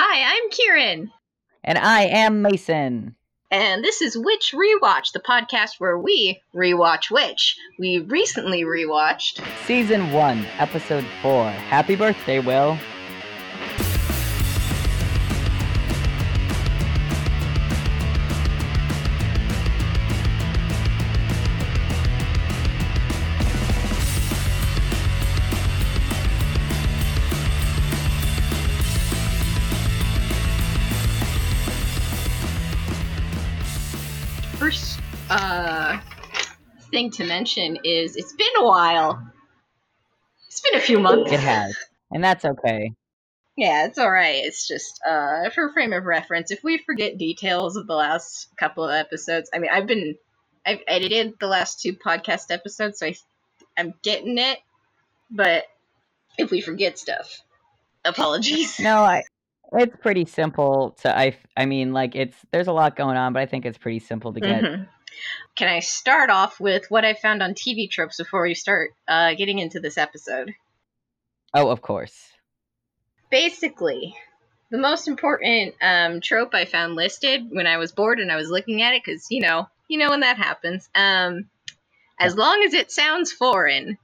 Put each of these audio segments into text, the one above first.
Hi, I'm Kieran. And I am Mason. And this is Witch Rewatch, the podcast where we rewatch Witch. We recently rewatched Season 1, Episode 4. Happy birthday, Will. Thing to mention is it's been a while. It's been a few months. It has. And that's okay. Yeah, it's all right. It's just uh, for frame of reference. If we forget details of the last couple of episodes, I mean, I've been I've edited the last two podcast episodes, so I, I'm getting it. But if we forget stuff, apologies. No, I it's pretty simple to I I mean like it's there's a lot going on, but I think it's pretty simple to get. Mhm. Can I start off with what I found on TV tropes before we start uh, getting into this episode? Oh, of course. basically the most important um, trope i found listed when i was bored and i was looking at it because you know you know when that happens um, as long as it sounds foreign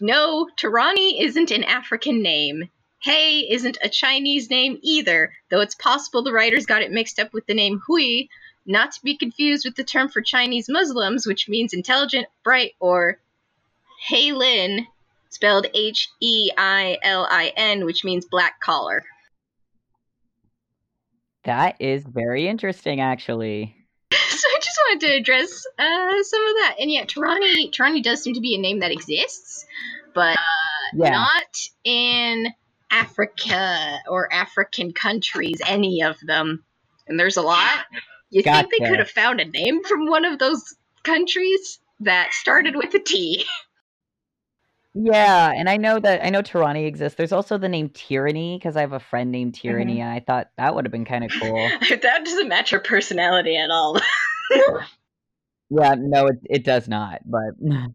no Taranee isn't an african name hey isn't a chinese name either though it's possible the writers got it mixed up with the name hui not to be confused with the term for chinese muslims which means intelligent bright or hey lin spelled H E I L I N, which means black collar. That is very interesting actually. so I just wanted to address uh, some of that. And yeah, Taranee, Taranee does seem to be a name that exists, but uh, Yeah. not in Africa or African countries, any of them. And there's a lot. You think they could have found a name from one of those countries that started with a T? Yeah, and I know that I know Tyranny exists. There's also the name Tyranny because I have a friend named Tyranny, and I thought that would have been kind of cool. that doesn't match her personality at all. yeah, no, it it does not, but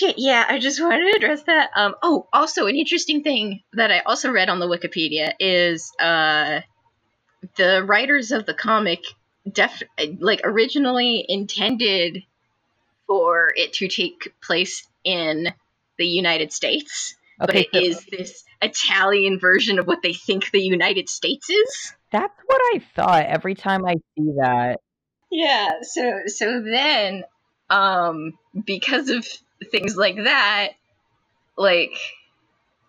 Yeah, yeah, I just wanted to address that. Um, oh, also an interesting thing that I also read on the Wikipedia is uh, the writers of the comic def like originally intended for it to take place in the United States, but okay, it so is this Italian version of what they think the United States is. that's what I thought every time I see that. Yeah, so so then um because of things like that like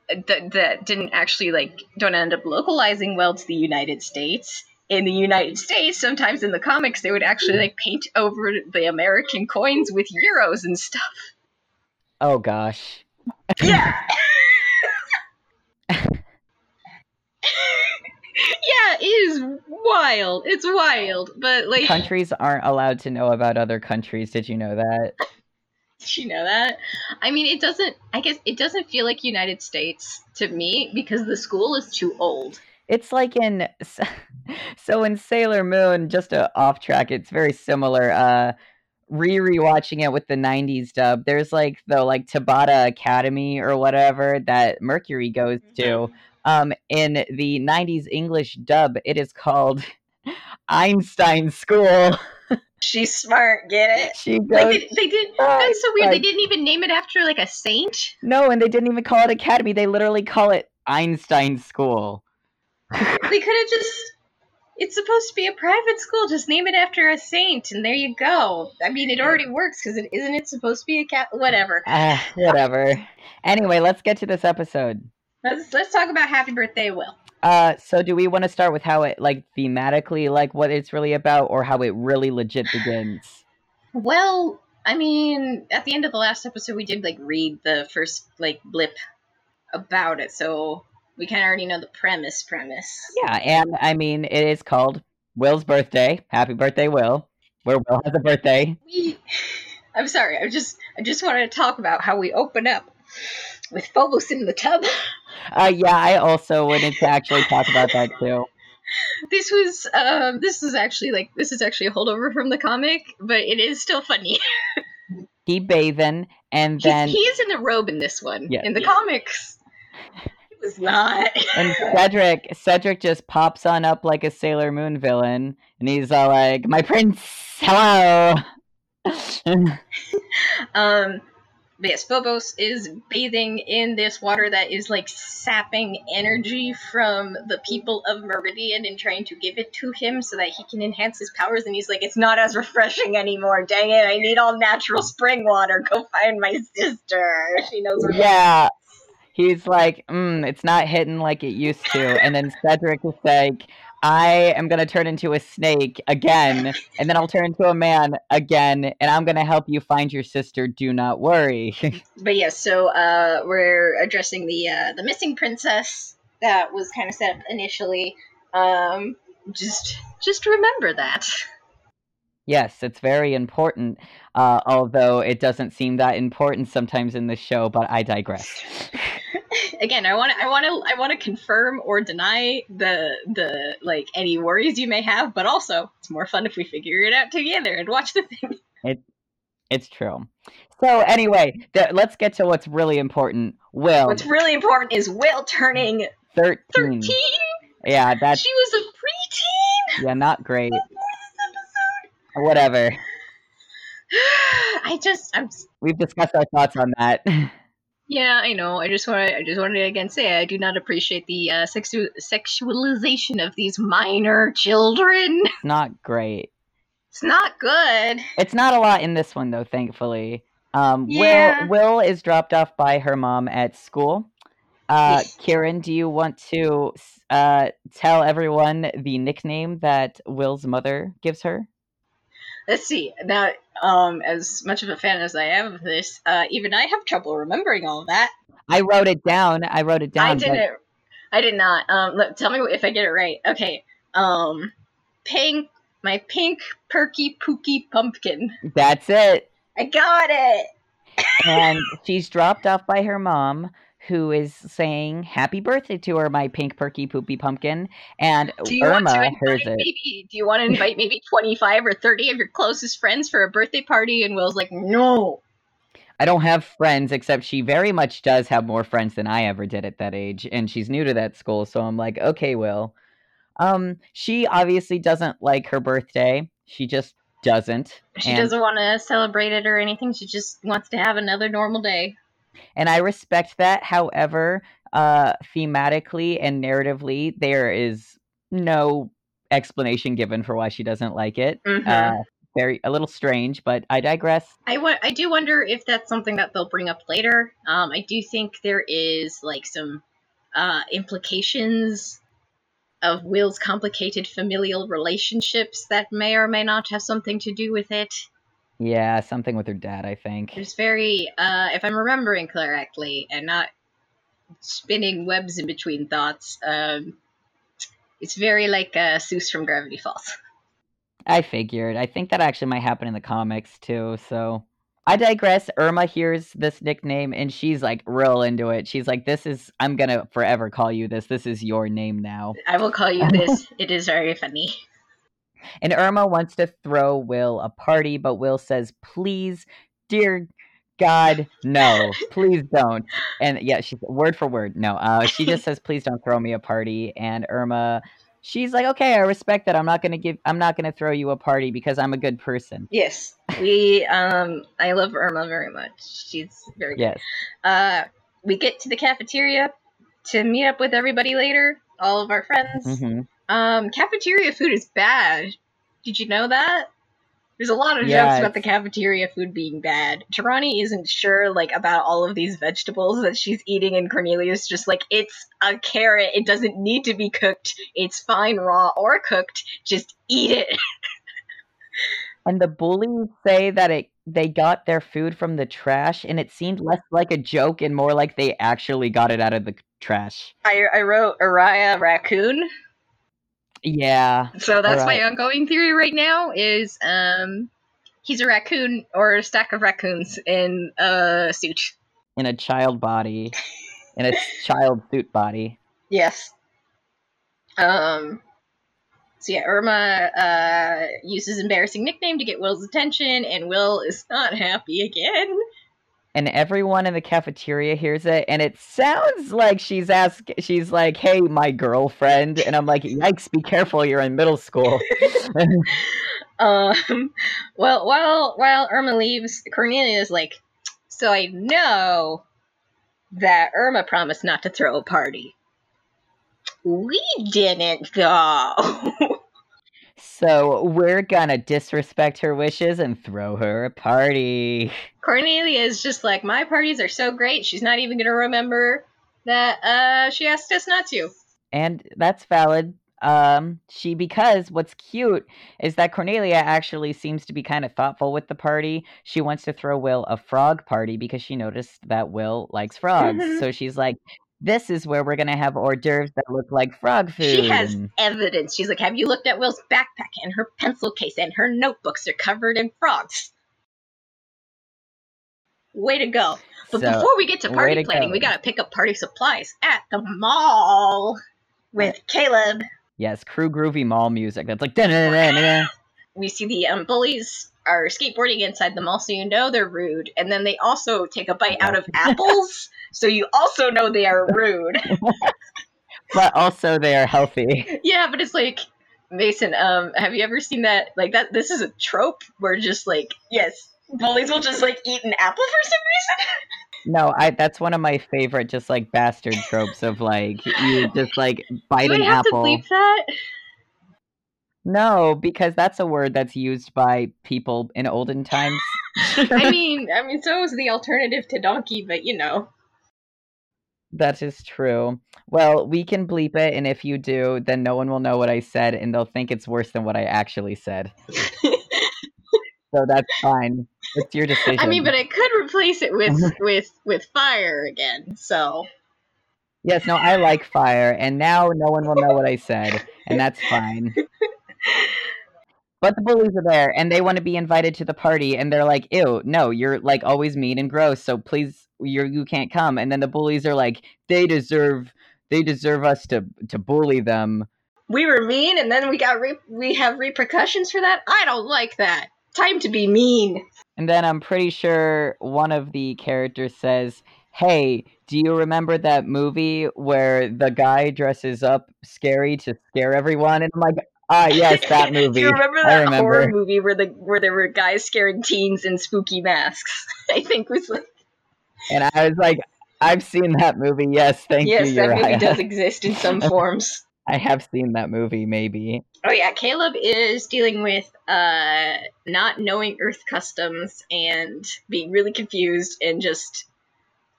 that that didn't actually like don't end up localizing well to the United States. In the United States, sometimes in the comics they would actually like paint over the American coins with euros and stuff. Oh gosh. Yeah. yeah, it is wild. It's wild, but like Countries aren't allowed to know about other countries. Did you know that? Did you know that? I mean, it doesn't. I guess it doesn't feel like United States to me because the school is too old. It's like in so in Sailor Moon, just a off track. It's very similar. Uh, re rewatching it with the '90s dub. There's like the like Tabata Academy or whatever that Mercury goes to. Um, in the '90s English dub, it is called Einstein School. She's smart. Get it? She Like they, they did. That's so weird. They didn't even name it after like a saint. No, and they didn't even call it Academy. They literally call it Einstein School. They could have just. It's supposed to be a private school. Just name it after a saint, and there you go. I mean, it already works because it isn't it supposed to be a cat? Whatever. Ah, whatever. Anyway, let's get to this episode. Let's let's talk about Happy Birthday, Will. Uh, so do we want to start with how it like thematically, like what it's really about, or how it really legit begins? Well, I mean, at the end of the last episode, we did like read the first like blip about it, so we kind of already know the premise. Premise. Yeah, and I mean it is called Will's birthday. Happy birthday, Will. Where Will has a birthday. We. I'm sorry. I just I just wanted to talk about how we open up with Phobos in the tub. Uh, yeah, I also wanted to actually talk about that too. This was um this is actually like this is actually a holdover from the comic, but it is still funny. He bathing, and then he's, is in a robe in this one. Yeah. In the Yeah. comics, it was not. and Cedric, Cedric just pops on up like a Sailor Moon villain, and he's all like, "My prince, hello." um, but yes, Phobos is bathing in this water that is like sapping energy from the people of Meridian and trying to give it to him so that he can enhance his powers. And he's like, it's not as refreshing anymore. Dang it, I need all natural spring water. Go find my sister. She knows where. yeah. He's like, mm, it's not hitting like it used to. And then Cedric is like, I am going to turn into a snake again, and then I'll turn into a man again, and I'm going to help you find your sister. Do not worry. but yes, yeah, so uh, we're addressing the uh, the missing princess that was kind of set up initially. Um, just just remember that. Yes, it's very important, uh, although it doesn't seem that important sometimes in the show, but I digress. Again, I want to I want to I want to confirm or deny the the like any worries you may have, but also it's more fun if we figure it out together and watch the thing. It it's true. So anyway, th- let's get to what's really important. Will. What's really important is Will turning 13. 13? Yeah, that. She was a preteen. Yeah, not great. Whatever. I just I'm We've discussed our thoughts on that. Yeah, I know. I just want to. I just wanted to again say I do not appreciate the uh, sexu- sexualization of these minor children. Not great. It's not good. It's not a lot in this one though, thankfully. Um, Yeah. Will Will is dropped off by her mom at school. Uh, Kieran, do you want to uh, tell everyone the nickname that Will's mother gives her? Let's see. Now, um, as much of a fan as I am of this, uh, even I have trouble remembering all of that. I wrote it down. I wrote it down. I didn't. I did not. Um, look, tell me if I get it right. Okay. Um, pink. My pink perky pooky pumpkin. That's it. I got it. and she's dropped off by her mom who is saying happy birthday to her my pink perky poopy pumpkin and Do you want to irma hears it maybe? Do you want to invite maybe twenty five or thirty of your closest friends for a birthday party? And Will's like, no. i don't have friends except she very much does have more friends than i ever did at that age and she's new to that school so i'm like okay will um she obviously doesn't like her birthday she just doesn't She and, doesn't want to celebrate it or anything. She just wants to have another normal day. And i respect that however uh thematically and narratively there is no explanation given for why she doesn't like it Mhm. uh very a little strange but i digress I wa- I do wonder if that's something that they'll bring up later. Um, I do think there is like some uh, implications of Will's complicated familial relationships that may or may not have something to do with it. Yeah something with her dad i think There's very, uh, if I'm remembering correctly, and not spinning webs in between thoughts, um, it's very like uh, Seuss from Gravity Falls. I figured. I think that actually might happen in the comics too. So I digress. Irma hears this nickname and she's like real into it. She's like, "This is. I'm gonna forever call you this. This is your name now." I will call you this. it is very funny. And Irma wants to throw Will a party, but Will says, "Please, dear God, no, please don't." And yeah, she's word for word. No, uh, she just says, "Please don't throw me a party." And Irma. She's like, okay, I respect that. I'm not gonna give. I'm not gonna throw you a party because I'm a good person. Yes, we. Um, I love Irma very much. She's very good. Yes. Uh, we get to the cafeteria to meet up with everybody later. All of our friends. hmm Um, cafeteria food is bad. Did you know that? There's a lot of Yeah, jokes about the cafeteria food being bad. Taranee isn't sure like about all of these vegetables that she's eating, and Cornelia just like it's a carrot. It doesn't need to be cooked. It's fine raw or cooked. Just eat it. And the bullies say that it they got their food from the trash, and it seemed less like a joke and more like they actually got it out of the trash. I I wrote Uriah raccoon. Yeah, So that's Alright. my ongoing theory right now is um he's a raccoon or a stack of raccoons in a suit. in a child body, in a child suit body. Yes. Um so yeah, Irma uh uses embarrassing nickname to get Will's attention and Will is not happy again. And everyone in the cafeteria hears it and it sounds like she's asked she's like hey my girlfriend and i'm like yikes be careful you're in middle school um, well, while while Irma leaves, Cornelia is like, "So I know that Irma promised not to throw a party. We didn't, though." so we're gonna disrespect her wishes and throw her a party Cornelia is just like, "My parties are so great. She's not even gonna remember that uh, she asked us not to." and that's valid um she because what's cute is that cornelia actually seems to be kind of thoughtful with the party she wants to throw will a frog party because she noticed that will likes frogs Mhm. so she's like this is where we're gonna have hors d'oeuvres that look like frog food She has and- evidence. She's like, "Have you looked at Will's backpack and her pencil case and her notebooks are covered in frogs?" Way to go! But so before we get to party to planning, go. we gotta pick up party supplies at the mall with Caleb. yes crew groovy mall music that's like. We see the um, bullies are skateboarding inside the mall, so you know they're rude. And then they also take a bite out of apples, so you also know they are rude. but also they are healthy yeah, but it's like Mason. Um, have you ever seen that? Like that. This is a trope where just like yes, bullies will just like eat an apple for some reason. no i that's one of my favorite just like bastard tropes of like you just like bite Do an I have apple to bleep that? No, because that's a word that's used by people in olden times. I mean, I mean, so is the alternative to donkey, but you know. that is true. Well, we can bleep it, and if you do, then no one will know what I said, and they'll think it's worse than what I actually said. So that's fine. It's your decision. I mean, but I could replace it with with with fire again. So yes, no, I like fire, and now no one will know what I said, and that's fine. But the bullies are there, and they want to be invited to the party, and they're like, "Ew, no, you're like always mean and gross, so please, you you can't come." And then the bullies are like, "They deserve, they deserve us to to bully them." we were mean, and then we got re- we have repercussions for that. I don't like that. Time to be mean. And then I'm pretty sure one of the characters says, "Hey, do you remember that movie where the guy dresses up scary to scare everyone?" And I'm like, "Ah, yes, that movie. Do you remember that horror movie where the where there were guys scaring teens in spooky masks? I think was like And I was like, "I've seen that movie. Yes, thank yes, you, Yes, that movie does exist in some forms. I have seen that movie. Maybe." Oh yeah, Caleb is dealing with uh not knowing Earth customs and being really confused and just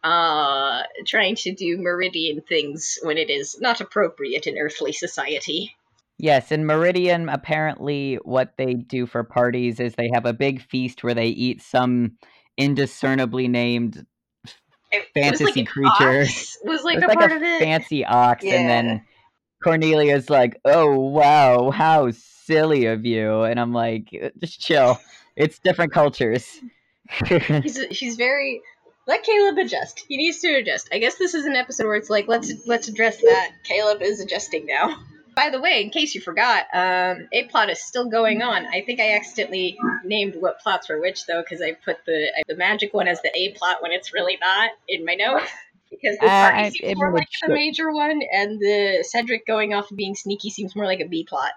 uh trying to do meridian things when it is not appropriate in earthly society. Yes, in Meridian, apparently, what they do for parties is they have a big feast where they eat some indiscernibly named It, it was Fantasy like creature. ox was like it's a like part a of it. fancy ox, Yeah. and then Cornelia's like, "Oh wow, how silly of you," and I'm like, "Uh, "Just chill. It's different cultures." he's he's very let Caleb adjust. He needs to adjust. I guess this is an episode where it's like let's let's address that. Caleb is adjusting now. By the way, in case you forgot, um, a plot is still going on. I think I accidentally named what plots were which though, because I put the the magic one as the a plot when it's really not in my notes. Because the Uh, party seems more like the major one, and the Cedric going off and being sneaky seems more like a B plot.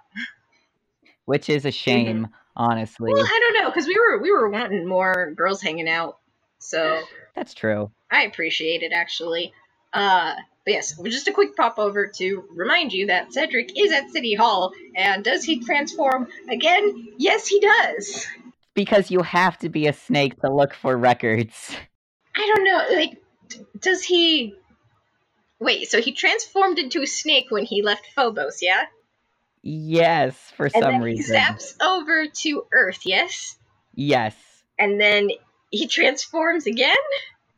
Which is a shame, honestly. Well, I don't know, because we were we were wanting more girls hanging out, so That's true. I appreciate it actually. Uh, but yes, just a quick pop over to remind you that Cedric is at City Hall, and does he transform again? Yes, he does. Because you have to be a snake to look for records. I don't know, like, does he? Wait, so he transformed into a snake when he left Phobos, yeah? Yes, for And some reason. he zaps over to Earth, yes? Yes. And then he transforms again?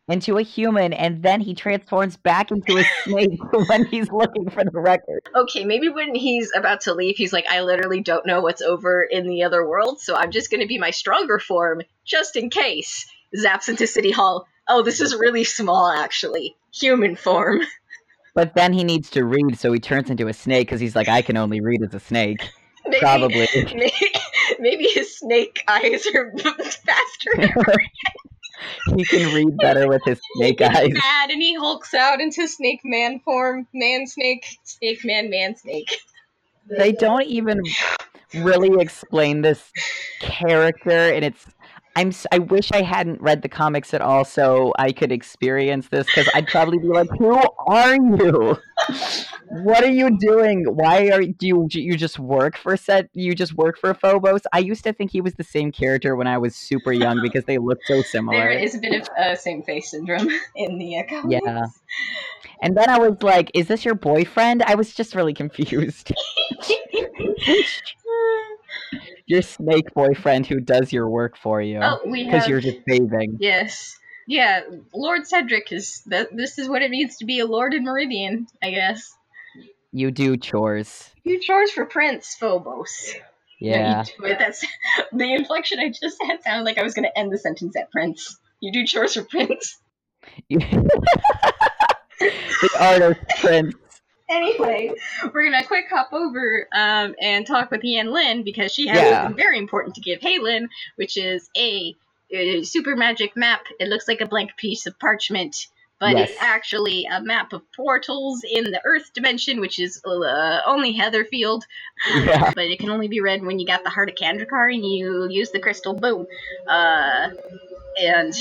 Into a human, and then he transforms back into a snake when he's looking for the record. okay, maybe when he's about to leave, he's like, I literally don't know what's over in the other world, so I'm just gonna be my stronger form, just in case. Zaps into City Hall. Oh, this is really small, actually. Human form. But then he needs to read, so he turns into a snake because he's like, I can only read as a snake. Maybe, Probably. Maybe, maybe his snake eyes are faster. He can read better with his snake eyes. mad and he hulks out into snake man form. Man snake, snake man, man snake. They don't even really explain this character, and it's. I'm. I wish I hadn't read the comics at all, so I could experience this. Because I'd probably be like, "Who are you? what are you doing? Why are do you? do You just work for set? You just work for Phobos?" I used to think he was the same character when I was super young because they look so similar. There is a bit of uh, same face syndrome in the uh, comics. Yeah. And then I was like, "Is this your boyfriend?" I was just really confused. Your snake boyfriend who does your work for you oh, we because you're just bathing. Yes. Yeah, Lord Cedric is. Th- this is what it means to be a Lord in Meridian, I guess. You do chores. You chores for Prince Phobos. No, you Yeah. do it. That's the inflection I just had sounded like I was going to end the sentence at Prince. You do chores for Prince. the artist prince. Anyway, we're gonna quick hop over um, and talk with Yan Lin because she has Yeah. something very important to give Hay Lin, which is a, a super magic map. It looks like a blank piece of parchment, but Yes. it's actually a map of portals in the Earth dimension, which is uh, only Heatherfield. Yeah. But it can only be read when you got the Heart of Kandrakar and you use the crystal boom. Uh, and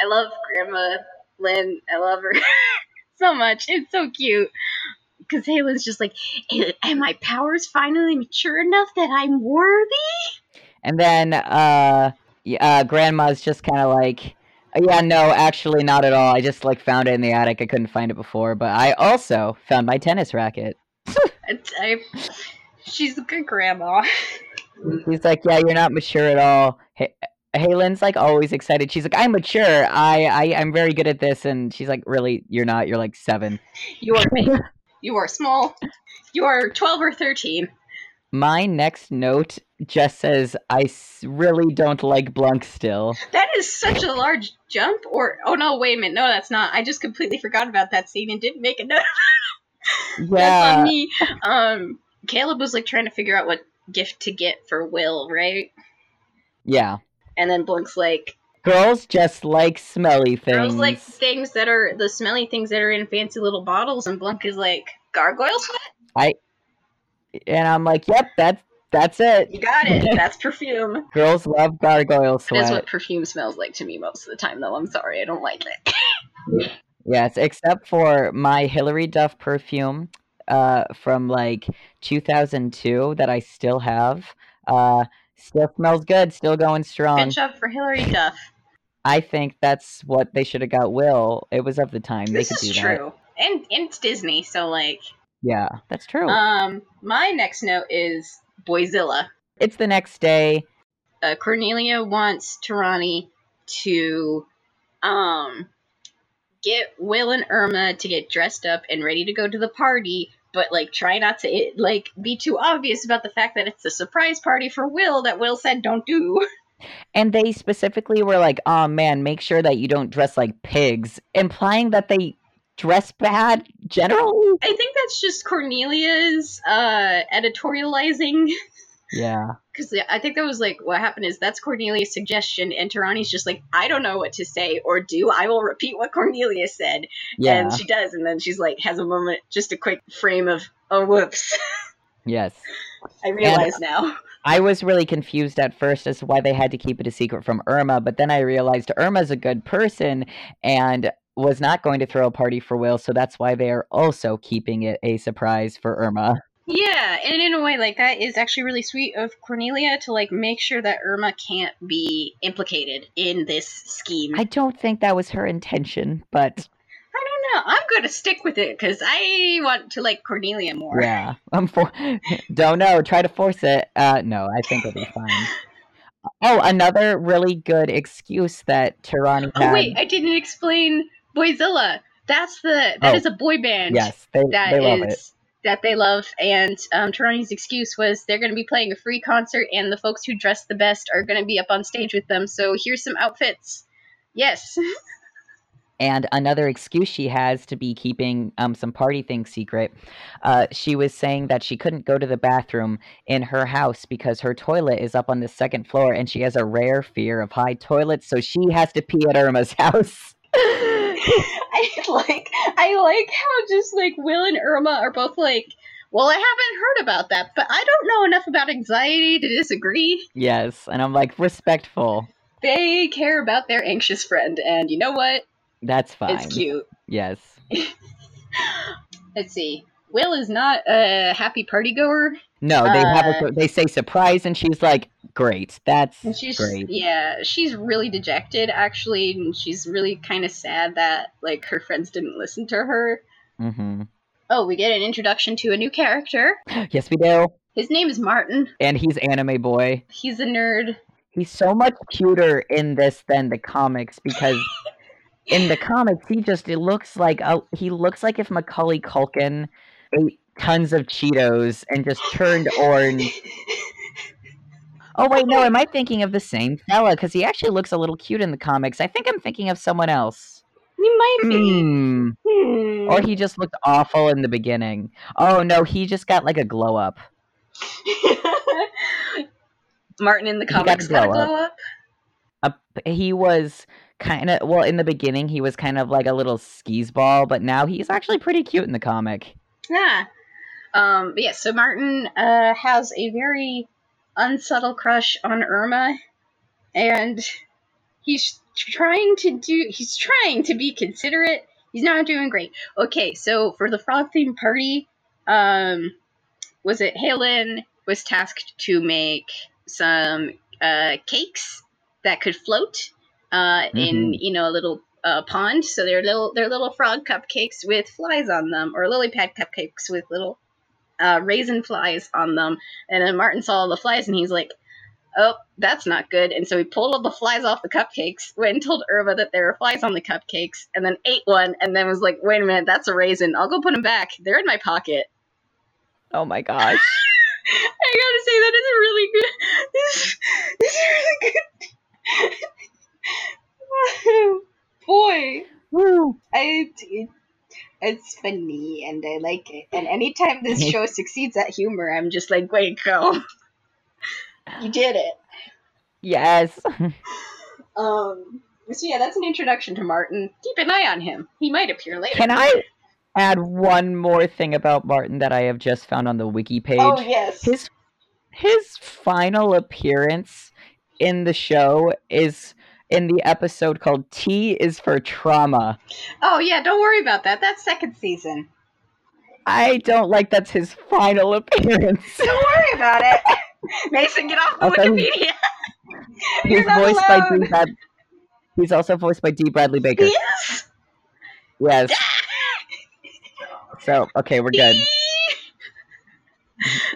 I love Grandma Lin. I love her so much. It's so cute. Because Hay Lin's just like, "Eh, and my powers finally mature enough that I'm worthy? And then uh, uh grandma's just kind of like, "Oh, yeah, no, actually not at all. I just like found it in the attic. I couldn't find it before, but I also found my tennis racket. I, I, she's a good grandma. He's like, yeah, you're not mature at all. Hey, Hay Lin's like always excited. She's like, I'm mature. I, I I'm very good at this. And she's like, really, you're not. You're like seven. You are you are small. You are 12 or 13. My next note just says, I really don't like Blunk still. That is such a large jump. Or, oh no, wait a minute. No, that's not. I just completely forgot about that scene and didn't make a note. That's on Yeah. me. Um, Caleb was like trying to figure out what gift to get for Will, right? Yeah. And then Blunk's like, Girls just like smelly things. girls like things that are the smelly things that are in fancy little bottles, and Blunk is like, gargoyle sweat? I and I'm like, yep, that's that's it. You got it. That's perfume. Girls love gargoyle sweat. That is what perfume smells like to me most of the time, though. I'm sorry, I don't like it. Yes, except for my Hilary Duff perfume uh, from like 2002 that I still have. Uh, still smells good, still going strong. Good job for Hilary Duff. I think that's what they should have got Will. It was of the time. this they could is do that. true. And, and it's Disney, so like, Yeah, that's true. um, my next note is Boyzilla. it's the next day. uh, Cornelia wants Taranee to um get Will and Irma to get dressed up and ready to go to the party, but like try not to it, like be too obvious about the fact that it's a surprise party for Will that Will said don't do. And they specifically were like, oh man, make sure that you don't dress like pigs, implying that they dress bad generally. I think that's just Cornelia's uh editorializing Yeah. because I think that was like what happened is that's Cornelia's suggestion, and Taranee's just like I don't know what to say or do. I will repeat what Cornelia said, Yeah. and she does, and then she's like has a moment, just a quick frame of oh whoops, yes. I realize now. I was really confused at first as to why they had to keep it a secret from Irma, but then I realized Irma's a good person and was not going to throw a party for Will, so that's why they are also keeping it a surprise for Irma. Yeah, and in a way, like that is actually really sweet of Cornelia to like make sure that Irma can't be implicated in this scheme. I don't think that was her intention, but I don't know. I'm gonna stick with it because I want to like Cornelia more. yeah, I'm for. don't know. Try to force it. Uh, no, I think it'll be fine. Oh, another really good excuse that Taranee had. Oh wait, I didn't explain Boyzilla. That's the that Oh. is a boy band. yes, they that they love is- it. That they love. And um, Taranee's excuse was they're going to be playing a free concert, and the folks who dress the best are going to be up on stage with them. So here's some outfits. Yes, And another excuse she has to be keeping um, some party things secret, uh, she was saying that she couldn't go to the bathroom in her house because her toilet is up on the second floor and she has a rare fear of high toilets, so she has to pee at Irma's house. Like I like how just like Will and Irma are both like, well, I haven't heard about that, but I don't know enough about anxiety to disagree. yes, and I'm like, respectful. They care about their anxious friend, and you know what? That's fine. It's cute. Yes. Let's see. Will is not a happy party goer. No, they have Uh, a, they say surprise, and she's like, "Great, that's And she's great." yeah, she's really dejected actually, and she's really kind of sad that like her friends didn't listen to her. Mm-hmm. Oh, we get an introduction to a new character. Yes, we do. His name is Martin. And he's anime boy. He's a nerd. He's so much cuter in this than the comics because in the comics he just it looks like a, he looks like if Macaulay Culkin ate tons of Cheetos and just turned orange. Oh wait, no, am I thinking of the same fella? Because he actually looks a little cute in the comics. I think I'm thinking of someone else. He might be. Hmm. Hmm. Or he just looked awful in the beginning. Oh no, he just got like a glow up. Martin in the He got comics to got a glow up. up. Up, he was kind of well in the beginning. He was kind of like a little skis ball, but now he's actually pretty cute in the comic. Yeah. Um, but yeah, so Martin uh, has a very unsubtle crush on Irma, and he's trying to do. He's trying to be considerate. He's not doing great. Okay, so for the frog theme party, um, was it Hay Lin was tasked to make some uh, cakes that could float uh, in you know a little uh, pond. So they're little they're little frog cupcakes with flies on them, or lily pad cupcakes with little uh, raisin flies on them. And then Martin saw all the flies, and he's like, "Oh, that's not good." And so he pulled all the flies off the cupcakes, went and told Irma that there were flies on the cupcakes, and then ate one, and then was like, "Wait a minute, that's a raisin. I'll go put them back. They're in my pocket." Oh my gosh. I gotta say that is a really good. This, this is really good. Boy, Woo. I. It's funny and I like it. And anytime this show succeeds at humor, I'm just like, wait, go. You did it. Yes. Um. So yeah, that's an introduction to Martin. Keep an eye on him. He might appear later. Can I add one more thing about Martin that I have just found on the wiki page? Oh yes. His his final appearance in the show is in the episode called T is for trauma. Oh yeah, don't worry about that. That's second season. I don't like that's his final appearance. Don't worry about it. Mason, get off the Okay. Wikipedia. He's You're not voiced by allowed. Dee Brad- He's also voiced by Dee Bradley Baker. Yes. Yes. So okay, we're good.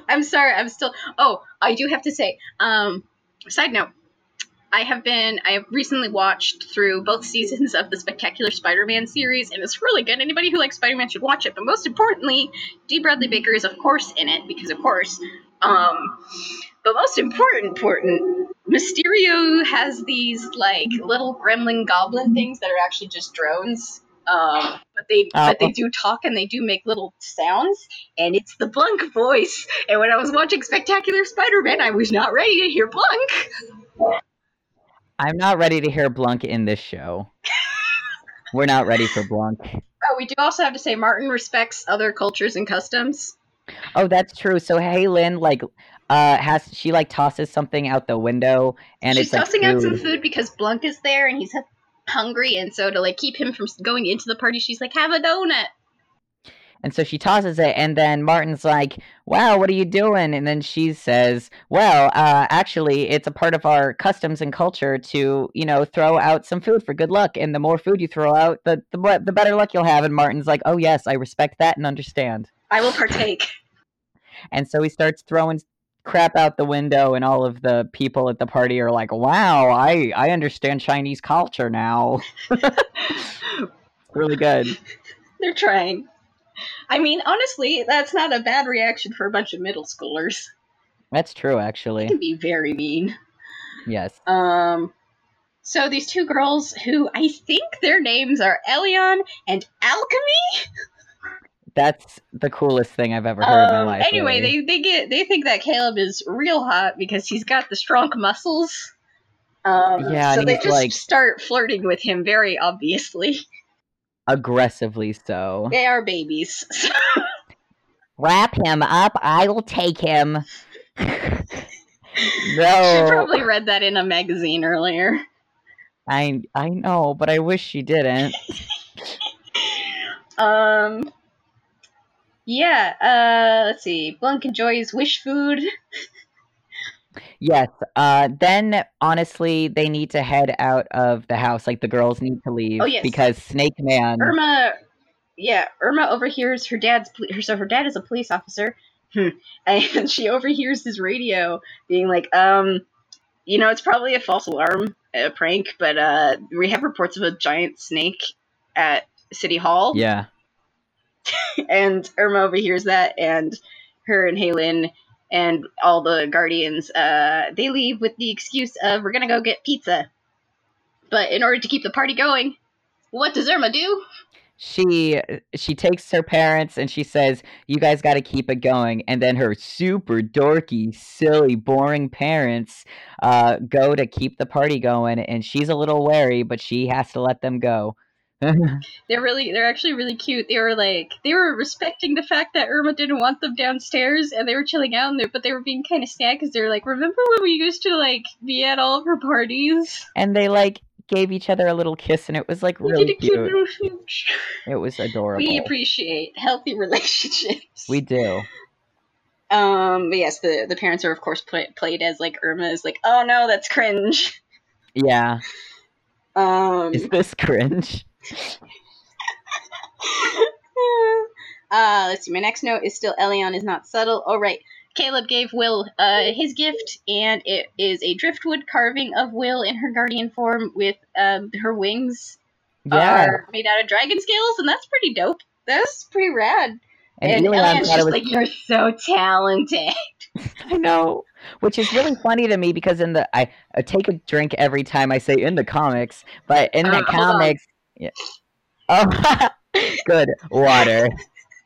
I'm sorry. I'm still. Oh, I do have to say. Um, side note. I have been. I have recently watched through both seasons of the Spectacular Spider-Man series, and it's really good. Anybody who likes Spider-Man should watch it. But most importantly, Dee Bradley Baker is of course in it because of course. Um, but most important, important, Mysterio has these like little gremlin goblin things that are actually just drones. Um, but they Oh. but they do talk and they do make little sounds, and it's the Blunk voice. And when I was watching Spectacular Spider-Man, I was not ready to hear Blunk. I'm not ready to hear Blunk in this show. We're not ready for Blunk. Oh, we do also have to say Martin respects other cultures and customs. Oh, that's true. So Hay Lin like uh has she like tosses something out the window and She's it's like tossing out some food. food because Blunk is there and he's hungry, and so to like keep him from going into the party, she's like, "Have a donut." And so she tosses it, and then Martin's like, Wow, what are you doing? And then she says, Well, uh, actually, it's a part of our customs and culture to, you know, throw out some food for good luck. And the more food you throw out, the, the, the better luck you'll have. And Martin's like, Oh, yes, I respect that and understand. I will partake. And so he starts throwing crap out the window, and all of the people at the party are like, Wow, I, I understand Chinese culture now. really good. They're trying. I mean, honestly, that's not a bad reaction for a bunch of middle schoolers. That's true, It actually. can be very mean. Yes. Um, So these two girls, who I think their names are Elyon and Alchemy. That's the coolest thing I've ever heard in my Um, life. anyway, really. they they get they think that Caleb is real hot because he's got the strong muscles. Um, Yeah, so they just like- start flirting with him very obviously. Aggressively so. They are babies. Wrap him up. I will take him. No. She probably read that in a magazine earlier. I I know, but I wish she didn't. Um. Yeah. Uh. Let's see. Blunk enjoys wish food. Yes. Uh. Then honestly, they need to head out of the house. Like the girls need to leave Oh, yes. because Snake Man. Irma. Yeah. Irma overhears her dad's. So her dad is a police officer. Hmm. And she overhears his radio being like, um, you know, it's probably a false alarm, a prank, but uh, we have reports of a giant snake at City Hall. Yeah. and Irma overhears that, and her and Hay Lin and all the guardians, uh, they leave with the excuse of we're gonna go get pizza. But in order to keep the party going, what does Irma do? She she takes her parents and she says, "You guys got to keep it going." And then her super dorky, silly, boring parents uh, go to keep the party going, and she's a little wary, but she has to let them go. They're really, they're actually really cute. They were like, they were respecting the fact that Irma didn't want them downstairs, and they were chilling out in there, but they were being kind of sad because they were like, remember when we used to like be at all of her parties? and they like gave each other a little kiss, and it was like really did a cute. It was adorable. We appreciate healthy relationships. We do. Um, but yes, the the parents are of course play, played as like Irma is like, oh no, that's cringe. Yeah. Um, Is this cringe? uh, let's see. My next note is still Elyon is not subtle. Oh right, Caleb gave Will uh his gift, and it is a driftwood carving of Will in her guardian form with um her wings Yeah. are made out of dragon scales, and that's pretty dope. That's pretty rad. And, And, just was like, you're so talented. I know, which is really funny to me because in the I, I take a drink every time I say in the comics, but in the Uh, comics, yeah. oh, good water,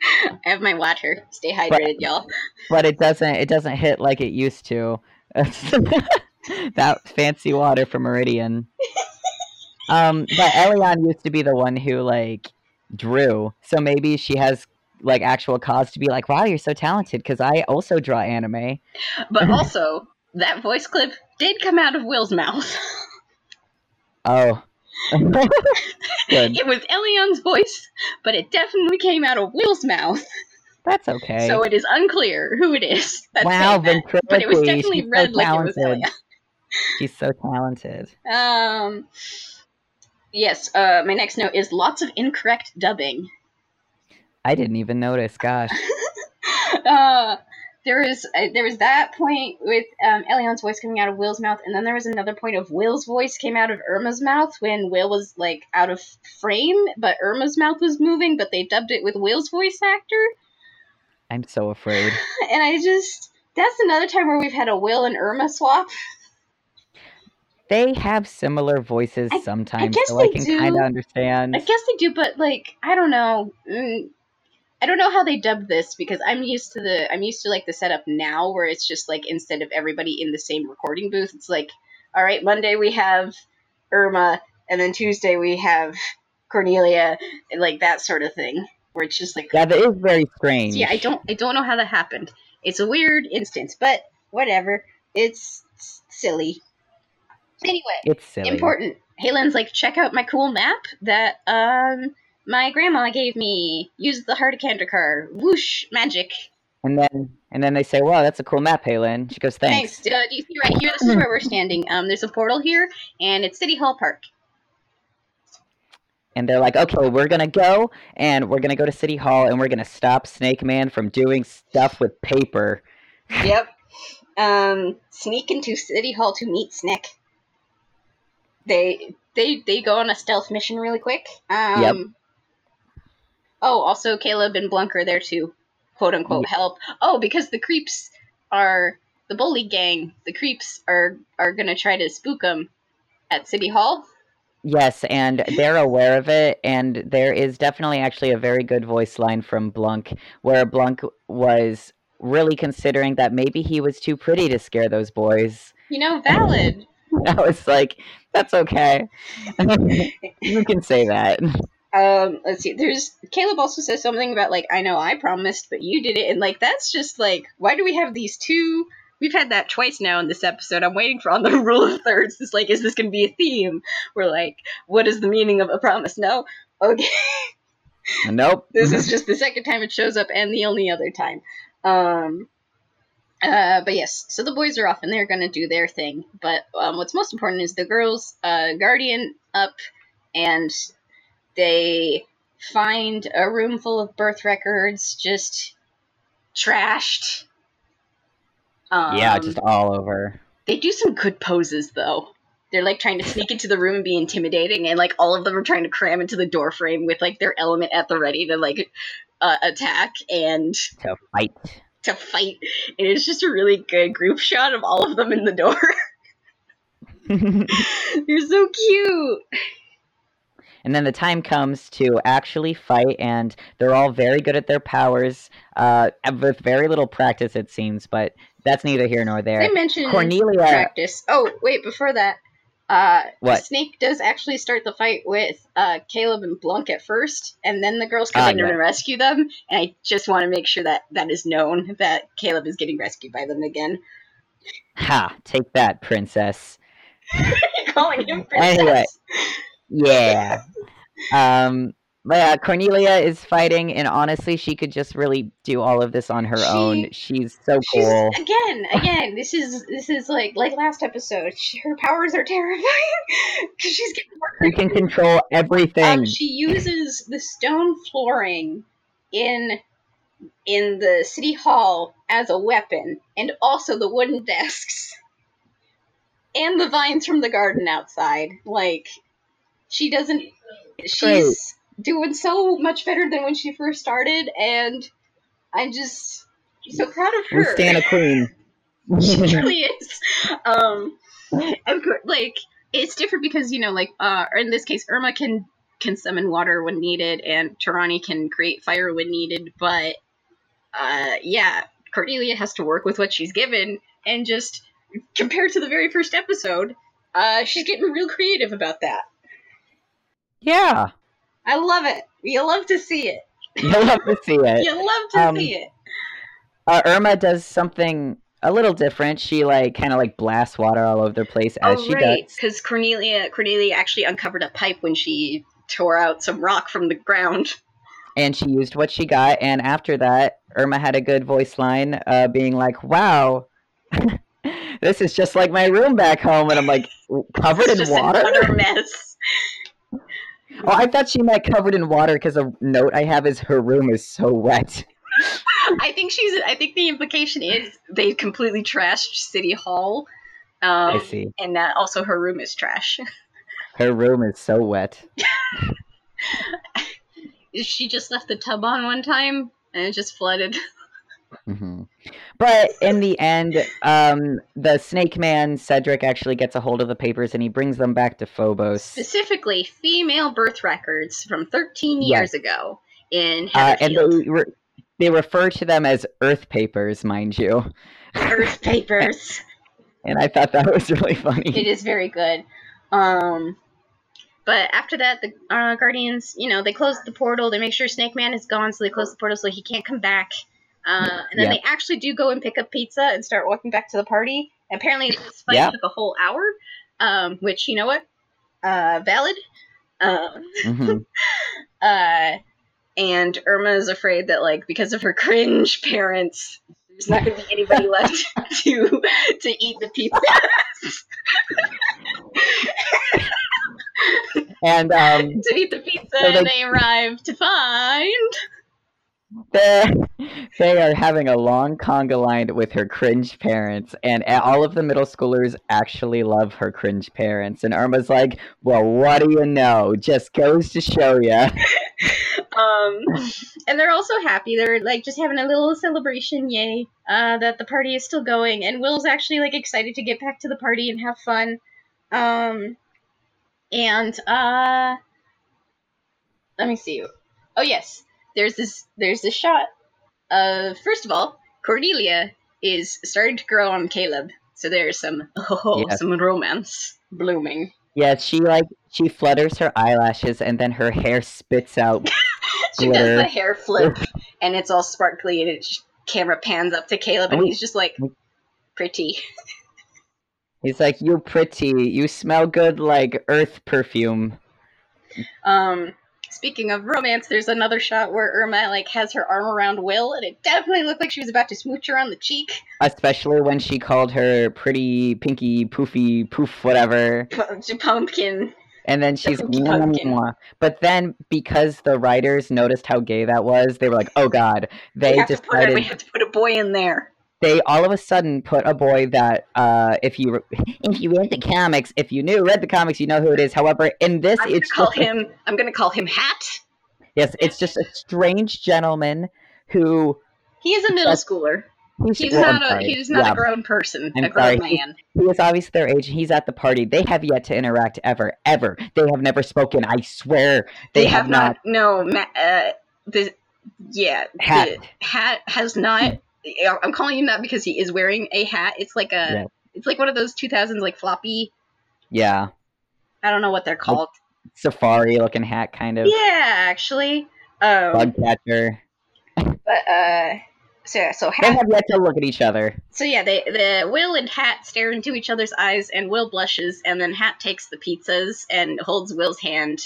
I have my water. Stay hydrated, y'all. but it doesn't it doesn't hit like it used to. that fancy water from Meridian. Um, but Elyon used to be the one who like drew, so maybe she has like actual cause to be like, wow, you're so talented because I also draw anime. But also, that voice clip did come out of Will's mouth. Oh. It was Elyon's voice, but it definitely came out of Will's mouth. That's okay. So it is unclear who it is. Wow. But it was definitely She's read so like it was. Elyon. She's so talented. Um. Yes. Uh. My next note is lots of incorrect dubbing. I didn't even notice. Gosh. uh, there was uh, there was that point with um, Elyon's voice coming out of Will's mouth, and then there was another point of Will's voice came out of Irma's mouth when Will was like out of frame, but Irma's mouth was moving, but they dubbed it with Will's voice actor, I'm so afraid. and I just that's another time where we've had a Will and Irma swap. They have similar voices I- I sometimes, guess so I they can do. kind of understand. I guess they do, but like I don't know. Mm, I don't know how they dubbed this because I'm used to the I'm used to like the setup now where it's just like instead of everybody in the same recording booth, it's like, all right, Monday we have Irma, and then Tuesday we have Cornelia, and like that sort of thing, where it's just like, Yeah, that is very strange. yeah, I don't I don't know how that happened. It's a weird instance, but whatever. It's silly. Anyway, It's silly. important. Hay Lin's like, check out my cool map that um my grandma gave me. Use the Heart of Kandrakar. Whoosh, magic. And then and then they say, "Wow, that's a cool map, Hay Lin." She goes, "Thanks." Thanks. Uh, do you see right here? This is where we're standing. Um, there's a portal here, and it's City Hall Park. And they're like, "Okay, we're gonna go, and we're gonna go to City Hall, and we're gonna stop Snake Man from doing stuff with paper." Yep. Um, sneak into City Hall to meet Snick. They they they go on a stealth mission really quick. Um, Yep. Oh, also Caleb and Blunk are there to quote unquote mm. help. Oh, because the creeps are the bully gang. The creeps are are gonna try to spook them. at City Hall. Yes, and they're aware of it, and there is definitely actually a very good voice line from Blunk, where Blunk was really considering that maybe he was too pretty to scare those boys. You know, valid. I was like, that's okay. you can say that. Um, let's see. There's Caleb also says something about like I know I promised, but you did it, and like that's just like why do we have these two? We've had that twice now in this episode. I'm waiting for on the rule of thirds. It's like, is this going to be a theme? We're like, what is the meaning of a promise? No, okay. Nope. this is just the second time it shows up and the only other time. Um, uh, but yes, so the boys are off and they're gonna do their thing. But um, what's most important is the girls uh, guardian up and they find a room full of birth records just trashed. Um, yeah, just all over. They do some good poses though. They're like trying to sneak into the room and be intimidating, and like all of them are trying to cram into the door frame with like their element at the ready to like uh, attack and To fight. to fight. And it's just a really good group shot of all of them in the door. You're so cute. And then the time comes to actually fight, and they're all very good at their powers, uh, with very little practice, it seems, but that's neither here nor there. They mentioned Cornelia. practice. Oh, wait, before that, uh, What? Snake does actually start the fight with uh, Caleb and Blunk at first, and then the girls come Ah, in yeah. and rescue them. And I just want to make sure that that is known that Caleb is getting rescued by them again. Ha! Take that, princess. You're calling him princess. Anyway. Yeah. um. But yeah, Cornelia is fighting, and honestly, she could just really do all of this on her She- own. She's so She's, cool. again, again, this is this is like like last episode. She, her powers are terrifying because she's getting more. She can control everything. Um, she uses the stone flooring in in the city hall as a weapon, and also the wooden desks and the vines from the garden outside. Like she doesn't. She's doing so much better than when she first started, and I'm just so proud of we her. stand a queen. she truly is. Um, of course, like it's different because you know, like, uh, in this case, Irma can can summon water when needed, and Taranee can create fire when needed. But, uh, yeah, Cornelia has to work with what she's given, and just compared to the very first episode, uh, she's getting real creative about that. Yeah, I love it. You love to see it. you'll have to see it. You love to Um, see it. Uh, Irma does something a little different. She like kind of like blasts water all over the place as oh, she right, does. because Cornelia Cornelia actually uncovered a pipe when she tore out some rock from the ground. and she used what she got. And after that, Irma had a good voice line, uh, being like, "Wow, this is just like my room back home." And I'm like, "Covered in water?" mess. Oh, I thought she meant covered in water because a note I have is her room is so wet. I think she's. I think the implication is they completely trashed City Hall. Um, I see. And that also her room is trash. Her room is so wet. she just left the tub on one time and it just flooded. Hmm But in the end, um, the Snake Man Cedric actually gets a hold of the papers and he brings them back to Phobos. Specifically, female birth records from 13 Yes. years ago in Uh, and they, re- they refer to them as Earth papers, mind you. Earth papers. And I thought that was really funny. It is very good. Um, but after that, the uh, Guardians, you know, they close the portal. They make sure Snake Man is gone, so they close the portal so he can't come back. Uh, and then Yeah. they actually do go and pick up pizza and start walking back to the party. Apparently, this fight Yeah. took a whole hour, um, which you know what, uh, valid. Um, hmm uh, and Irma is afraid that like because of her cringe parents, there's not going to be anybody left to to eat the pizza. And um, to eat the pizza So they- they arrive to find they they are having a long conga line with her cringe parents, and all of the middle schoolers actually love her cringe parents. And Irma's like, "Well, what do you know? Just goes to show you." um and they're also happy they're like just having a little celebration yay uh that the party is still going and will's actually like excited to get back to the party and have fun um and uh, let me see. Oh yes, there's this there's this shot of first of all Cornelia is starting to grow on Caleb, so there's some oh Yes. some romance blooming. Yeah, she like she flutters her eyelashes and then her hair spits out. She Glitter. does the hair flip, and it's all sparkly, and it camera pans up to Caleb, and he's just like pretty. He's like, "You're pretty, you smell good like earth perfume." Um, speaking of romance, there's another shot where Irma like has her arm around Will, and it definitely looked like she was about to smooch her on the cheek. Especially when she called her pretty, pinky, poofy, poof, whatever. Pumpkin. And then she's. But then because the writers noticed how gay that was, they were like, "Oh God!" They we to put a, decided we have to put a boy in there. They all of a sudden put a boy that uh, if you if you read the comics, if you knew read the comics, you know who it is. However, in this, I'm gonna it's call him. I'm gonna call him Hat. yes, it's just a strange gentleman who He is a middle schooler. he's, He's well, not a he's not Yeah, a grown person, I'm a grown sorry. man. He is obviously their age. He's at the party. They have yet to interact ever, ever. They have never spoken. I swear. They, have, not. No, ma- uh, the yeah, Hat. the hat has not. I'm calling him that because he is wearing a hat. It's like a. Yeah. It's like one of those 2000s like floppy. Yeah, I don't know what they're called. safari looking hat, kind of Yeah, actually. Um, bug catcher. but uh, so yeah, so They have yet to look at each other. So yeah, they the Will and Hat stare into each other's eyes, and Will blushes, and then Hat takes the pizzas and holds Will's hand,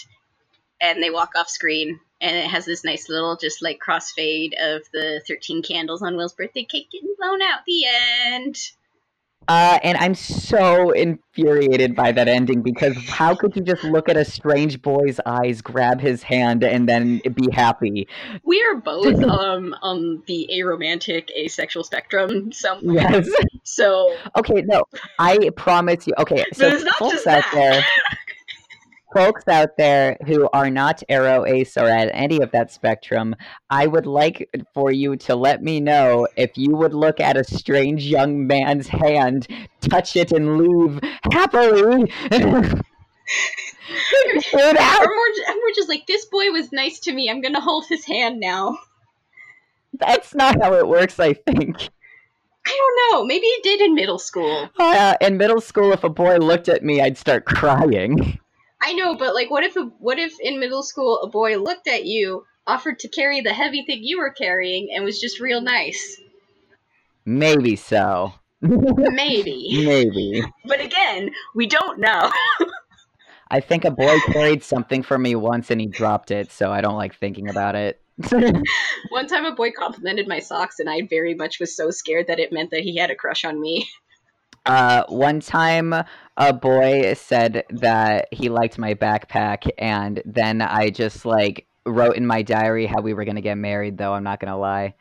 and they walk off screen, and it has this nice little just like crossfade of the thirteen candles on Will's birthday cake getting blown out. The end. Uh, and I'm so infuriated by that ending because how could you just look at a strange boy's eyes, grab his hand, and then be happy? We are both um on the aromantic asexual spectrum somewhere. Yes. So Okay, no, I promise you. Okay, so But it's not folks just out that. there, folks out there who are not arrow ace or at any of that spectrum, I would like for you to let me know if you would look at a strange young man's hand, touch it, and leave happily. Get or out. more, ju- or just like this boy was nice to me. I'm gonna hold his hand now. That's not how it works. I think. I don't know. Maybe it did in middle school. Uh, in middle school, if a boy looked at me, I'd start crying. I know, but like, what if a, what if in middle school a boy looked at you, offered to carry the heavy thing you were carrying, and was just real nice? Maybe so. Maybe. Maybe. but again, we don't know. I think a boy carried something for me once and he dropped it, so I don't like thinking about it. One time, a boy complimented my socks, and I very much was so scared that it meant that he had a crush on me. Uh, one time, a boy said that he liked my backpack, and then I just like wrote in my diary how we were gonna get married. Though I'm not gonna lie.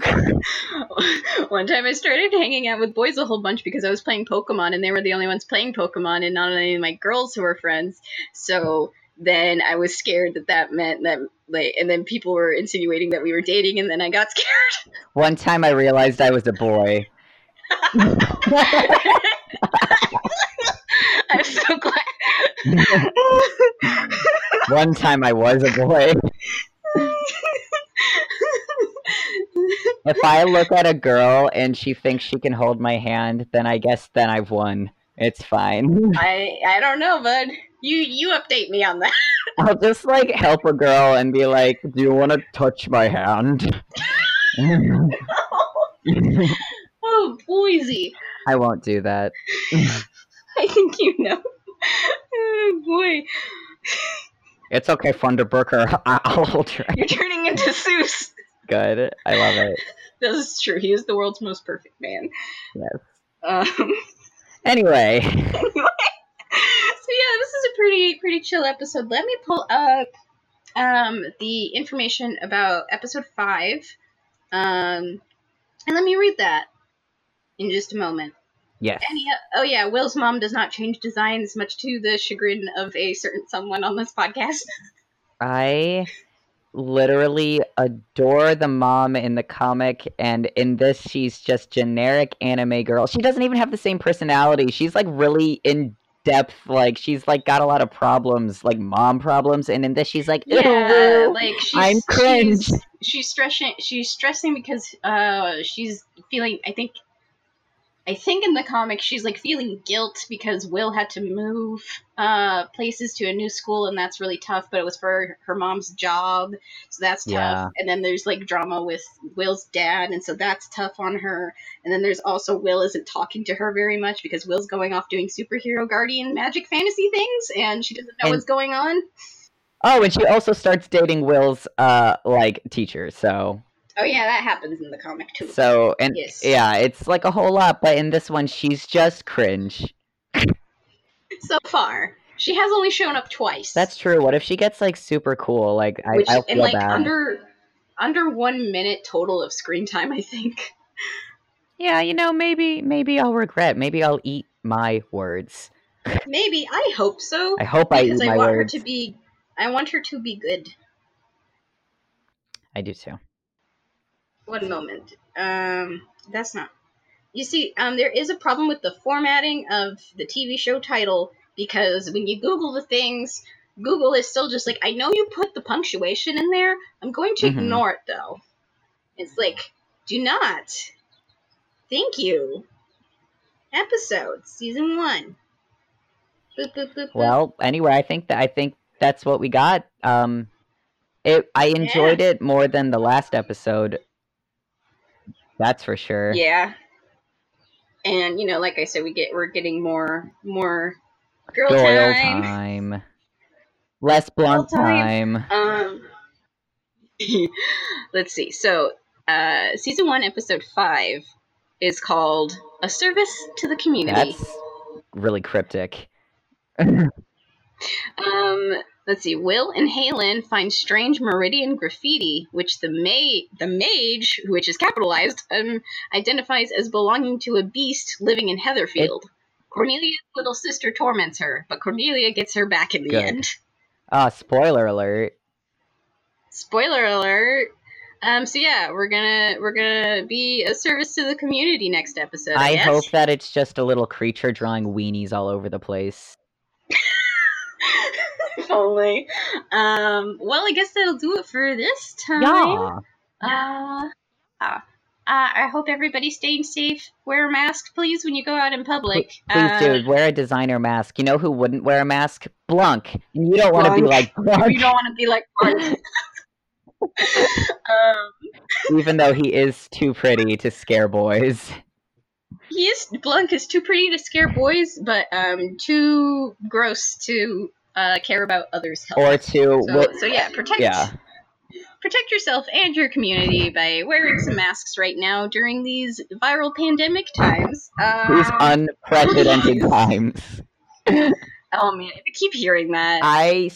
One time, I started hanging out with boys a whole bunch because I was playing Pokemon, and they were the only ones playing Pokemon, and not any of my girls who were friends. So then I was scared that that meant that, like, and then people were insinuating that we were dating, and then I got scared. One time, I realized I was a boy. I'm so glad. One time, I was a boy. If I look at a girl and she thinks she can hold my hand, then I guess then I've won. It's fine. I I don't know, bud. You you update me on that. I'll just like help a girl and be like, "Do you want to touch my hand?" Oh, Boise. I won't do that. I think you know. Oh boy, It's okay, Funderburker. I'll hold her. you're turning into Seuss. Good. I love it. This is true. He is the world's most perfect man. Yes. Um, Anyway. Anyway, so yeah, this is a pretty pretty chill episode. Let me pull up um, the information about episode five, um, and let me read that in just a moment. yes. Yeah, oh yeah, Will's mom does not change designs, much to the chagrin of a certain someone on this podcast. I literally adore the mom in the comic, and in this, she's just generic anime girl. She doesn't even have the same personality. She's like really in depth. Like she's like got a lot of problems, like mom problems, and in this she's like, Yeah, like she's, I'm cringe. She's, she's stressing. She's stressing because uh, she's feeling. I think. I think in the comic she's like feeling guilt because Will had to move uh, places to a new school and that's really tough. But it was for her mom's job, so that's tough. Yeah. And then there's like drama with Will's dad, and so that's tough on her. And then there's also Will isn't talking to her very much because Will's going off doing superhero guardian magic fantasy things, and she doesn't know And- what's going on. Oh, and she also starts dating Will's uh like teacher. So Oh yeah, that happens in the comic too. so and Yes. yeah, it's like a whole lot. But in this one, she's just cringe. so far. She has only shown up twice. That's true. What if she gets like super cool? Like I, which I and feel like bad. under under one minute total of screen time, I think. Yeah, you know, maybe maybe I'll regret. Maybe I'll eat my words. Maybe I hope so I hope I eat because I, my want words. her to be. I want her to be good. I do too. One moment. Um, that's not. You see, um, there is a problem with the formatting of the TV show title because when you Google the things, Google is still just like, I know you put the punctuation in there. I'm going to Mhm. ignore it though. It's like, do not. Thank you. Episode season one. Boop, boop, boop, boop. Well, anyway, I think that I think that's what we got. Um, it I enjoyed it more than the last episode. That's for sure. yeah. And you know, like I said, we get we're getting more more girl Doyle time. time. Less Blunk time. time. Um, let's see. So, uh, season one, episode five, is called "A Service to the Community." That's really cryptic. Um, let's see. Will and Hay Lin find strange Meridian graffiti, which the ma- the mage, which is capitalized, um, identifies as belonging to a beast living in Heatherfield. Cornelia's little sister torments her, but Cornelia gets her back in the Good. end. Ah, spoiler alert. Spoiler alert. Um, so yeah, we're gonna we're gonna be a service to the community next episode. I, I hope that it's just a little creature drawing weenies all over the place. If only. Um, well, I guess that'll do it for this time. Yeah. Uh, uh, I hope everybody's staying safe. Wear a mask, please, when you go out in public. Please uh, do wear a designer mask. You know who wouldn't wear a mask? Blunk. And you don't want to be like Blunk, You don't want to be like. um, even though he is too pretty to scare boys. He is Blunk is too pretty to scare boys, but um, too gross to uh, care about others' health. Or to so, so yeah, protect yeah. protect yourself and your community by wearing some masks right now during these viral pandemic times. These Um, unprecedented times. oh man, I keep hearing that. I.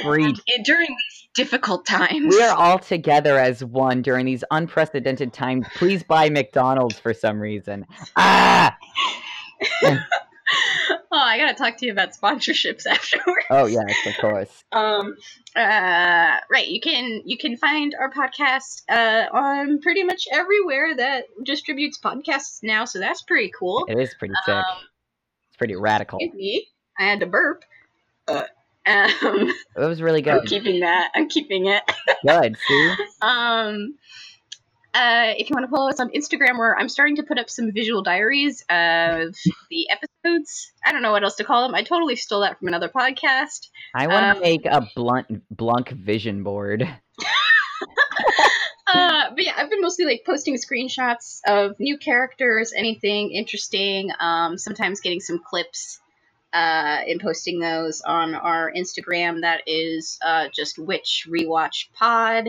And during these difficult times. We are all together as one during these unprecedented times. Please buy McDonald's for some reason. Ah! oh, I gotta talk to you about sponsorships afterwards. Oh yes, of course. Um. Uh. Right. You can you can find our podcast uh on pretty much everywhere that distributes podcasts now. So that's pretty cool. It is pretty sick. Um, It's pretty radical. excuse me. I had to burp. Uh, um. It was really good. I'm keeping that. I'm keeping it. Good. See. Um, uh, if you want to follow us on Instagram, where I'm starting to put up some visual diaries of the episodes. I don't know what else to call them. I totally stole that from another podcast. I want to Um, make a blunt blunk vision board. Uh, but yeah, I've been mostly like posting screenshots of new characters, anything interesting. Um, sometimes getting some clips. Uh, and posting those on our Instagram. That is uh, just Witch Rewatch Pod.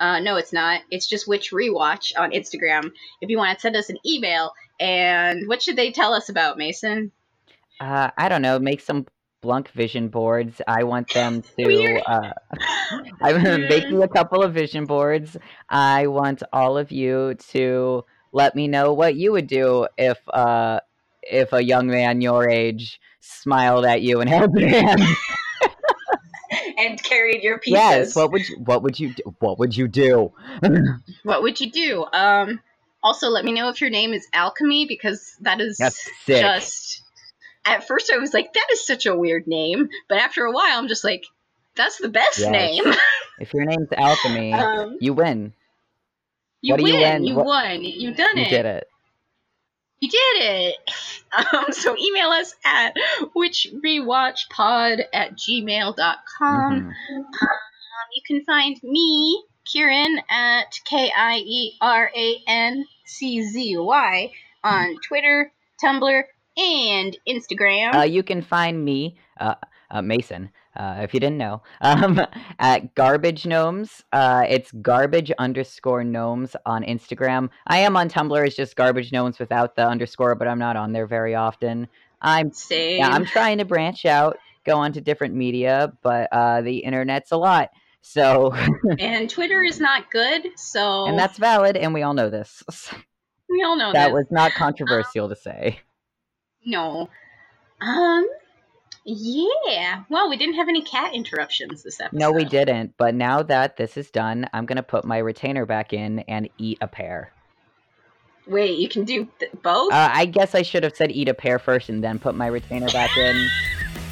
Uh, no, it's not. It's just Witch Rewatch on Instagram. If you want to send us an email, and what should they tell us about Mason? Uh, I don't know. Make some blunk vision boards. I want them to. Uh, I'm making a couple of vision boards. I want all of you to let me know what you would do if uh if a young man your age smiled at you and held your hand. and carried your pieces. yes. What would you What would you do? What would you do? What would you do? Um, also, let me know if your name is Alchemy because that is just at first I was like, that is such a weird name. But after a while, I'm just like, that's the best Yes. name. If your name's Alchemy, um, you win. you what win. you win? You What- won. You done You it. You did it. You did it. Um, so email us at witchrewatchpod at gmail.com. Mhm. Um, you can find me, Kieran, at K I E R A N C Z Y on Twitter, Tumblr, and Instagram. Uh, you can find me, uh, uh, Mason, uh, if you didn't know, um, at Garbage Gnomes. Uh, it's garbage underscore gnomes on Instagram. I am on Tumblr. It's just garbage gnomes without the underscore, but I'm not on there very often. I'm Same. yeah, I'm trying to branch out, go on to different media, but uh, the internet's a lot. So, and Twitter is not good, so and that's valid, and we all know this. we all know that this. was not controversial to say. no. Um. Yeah. Well, we didn't have any cat interruptions this episode. No, we didn't. But now that this is done, I'm gonna put my retainer back in and eat a pear. Wait, you can do th- both. Uh, I guess I should have said eat a pear first and then put my retainer back in.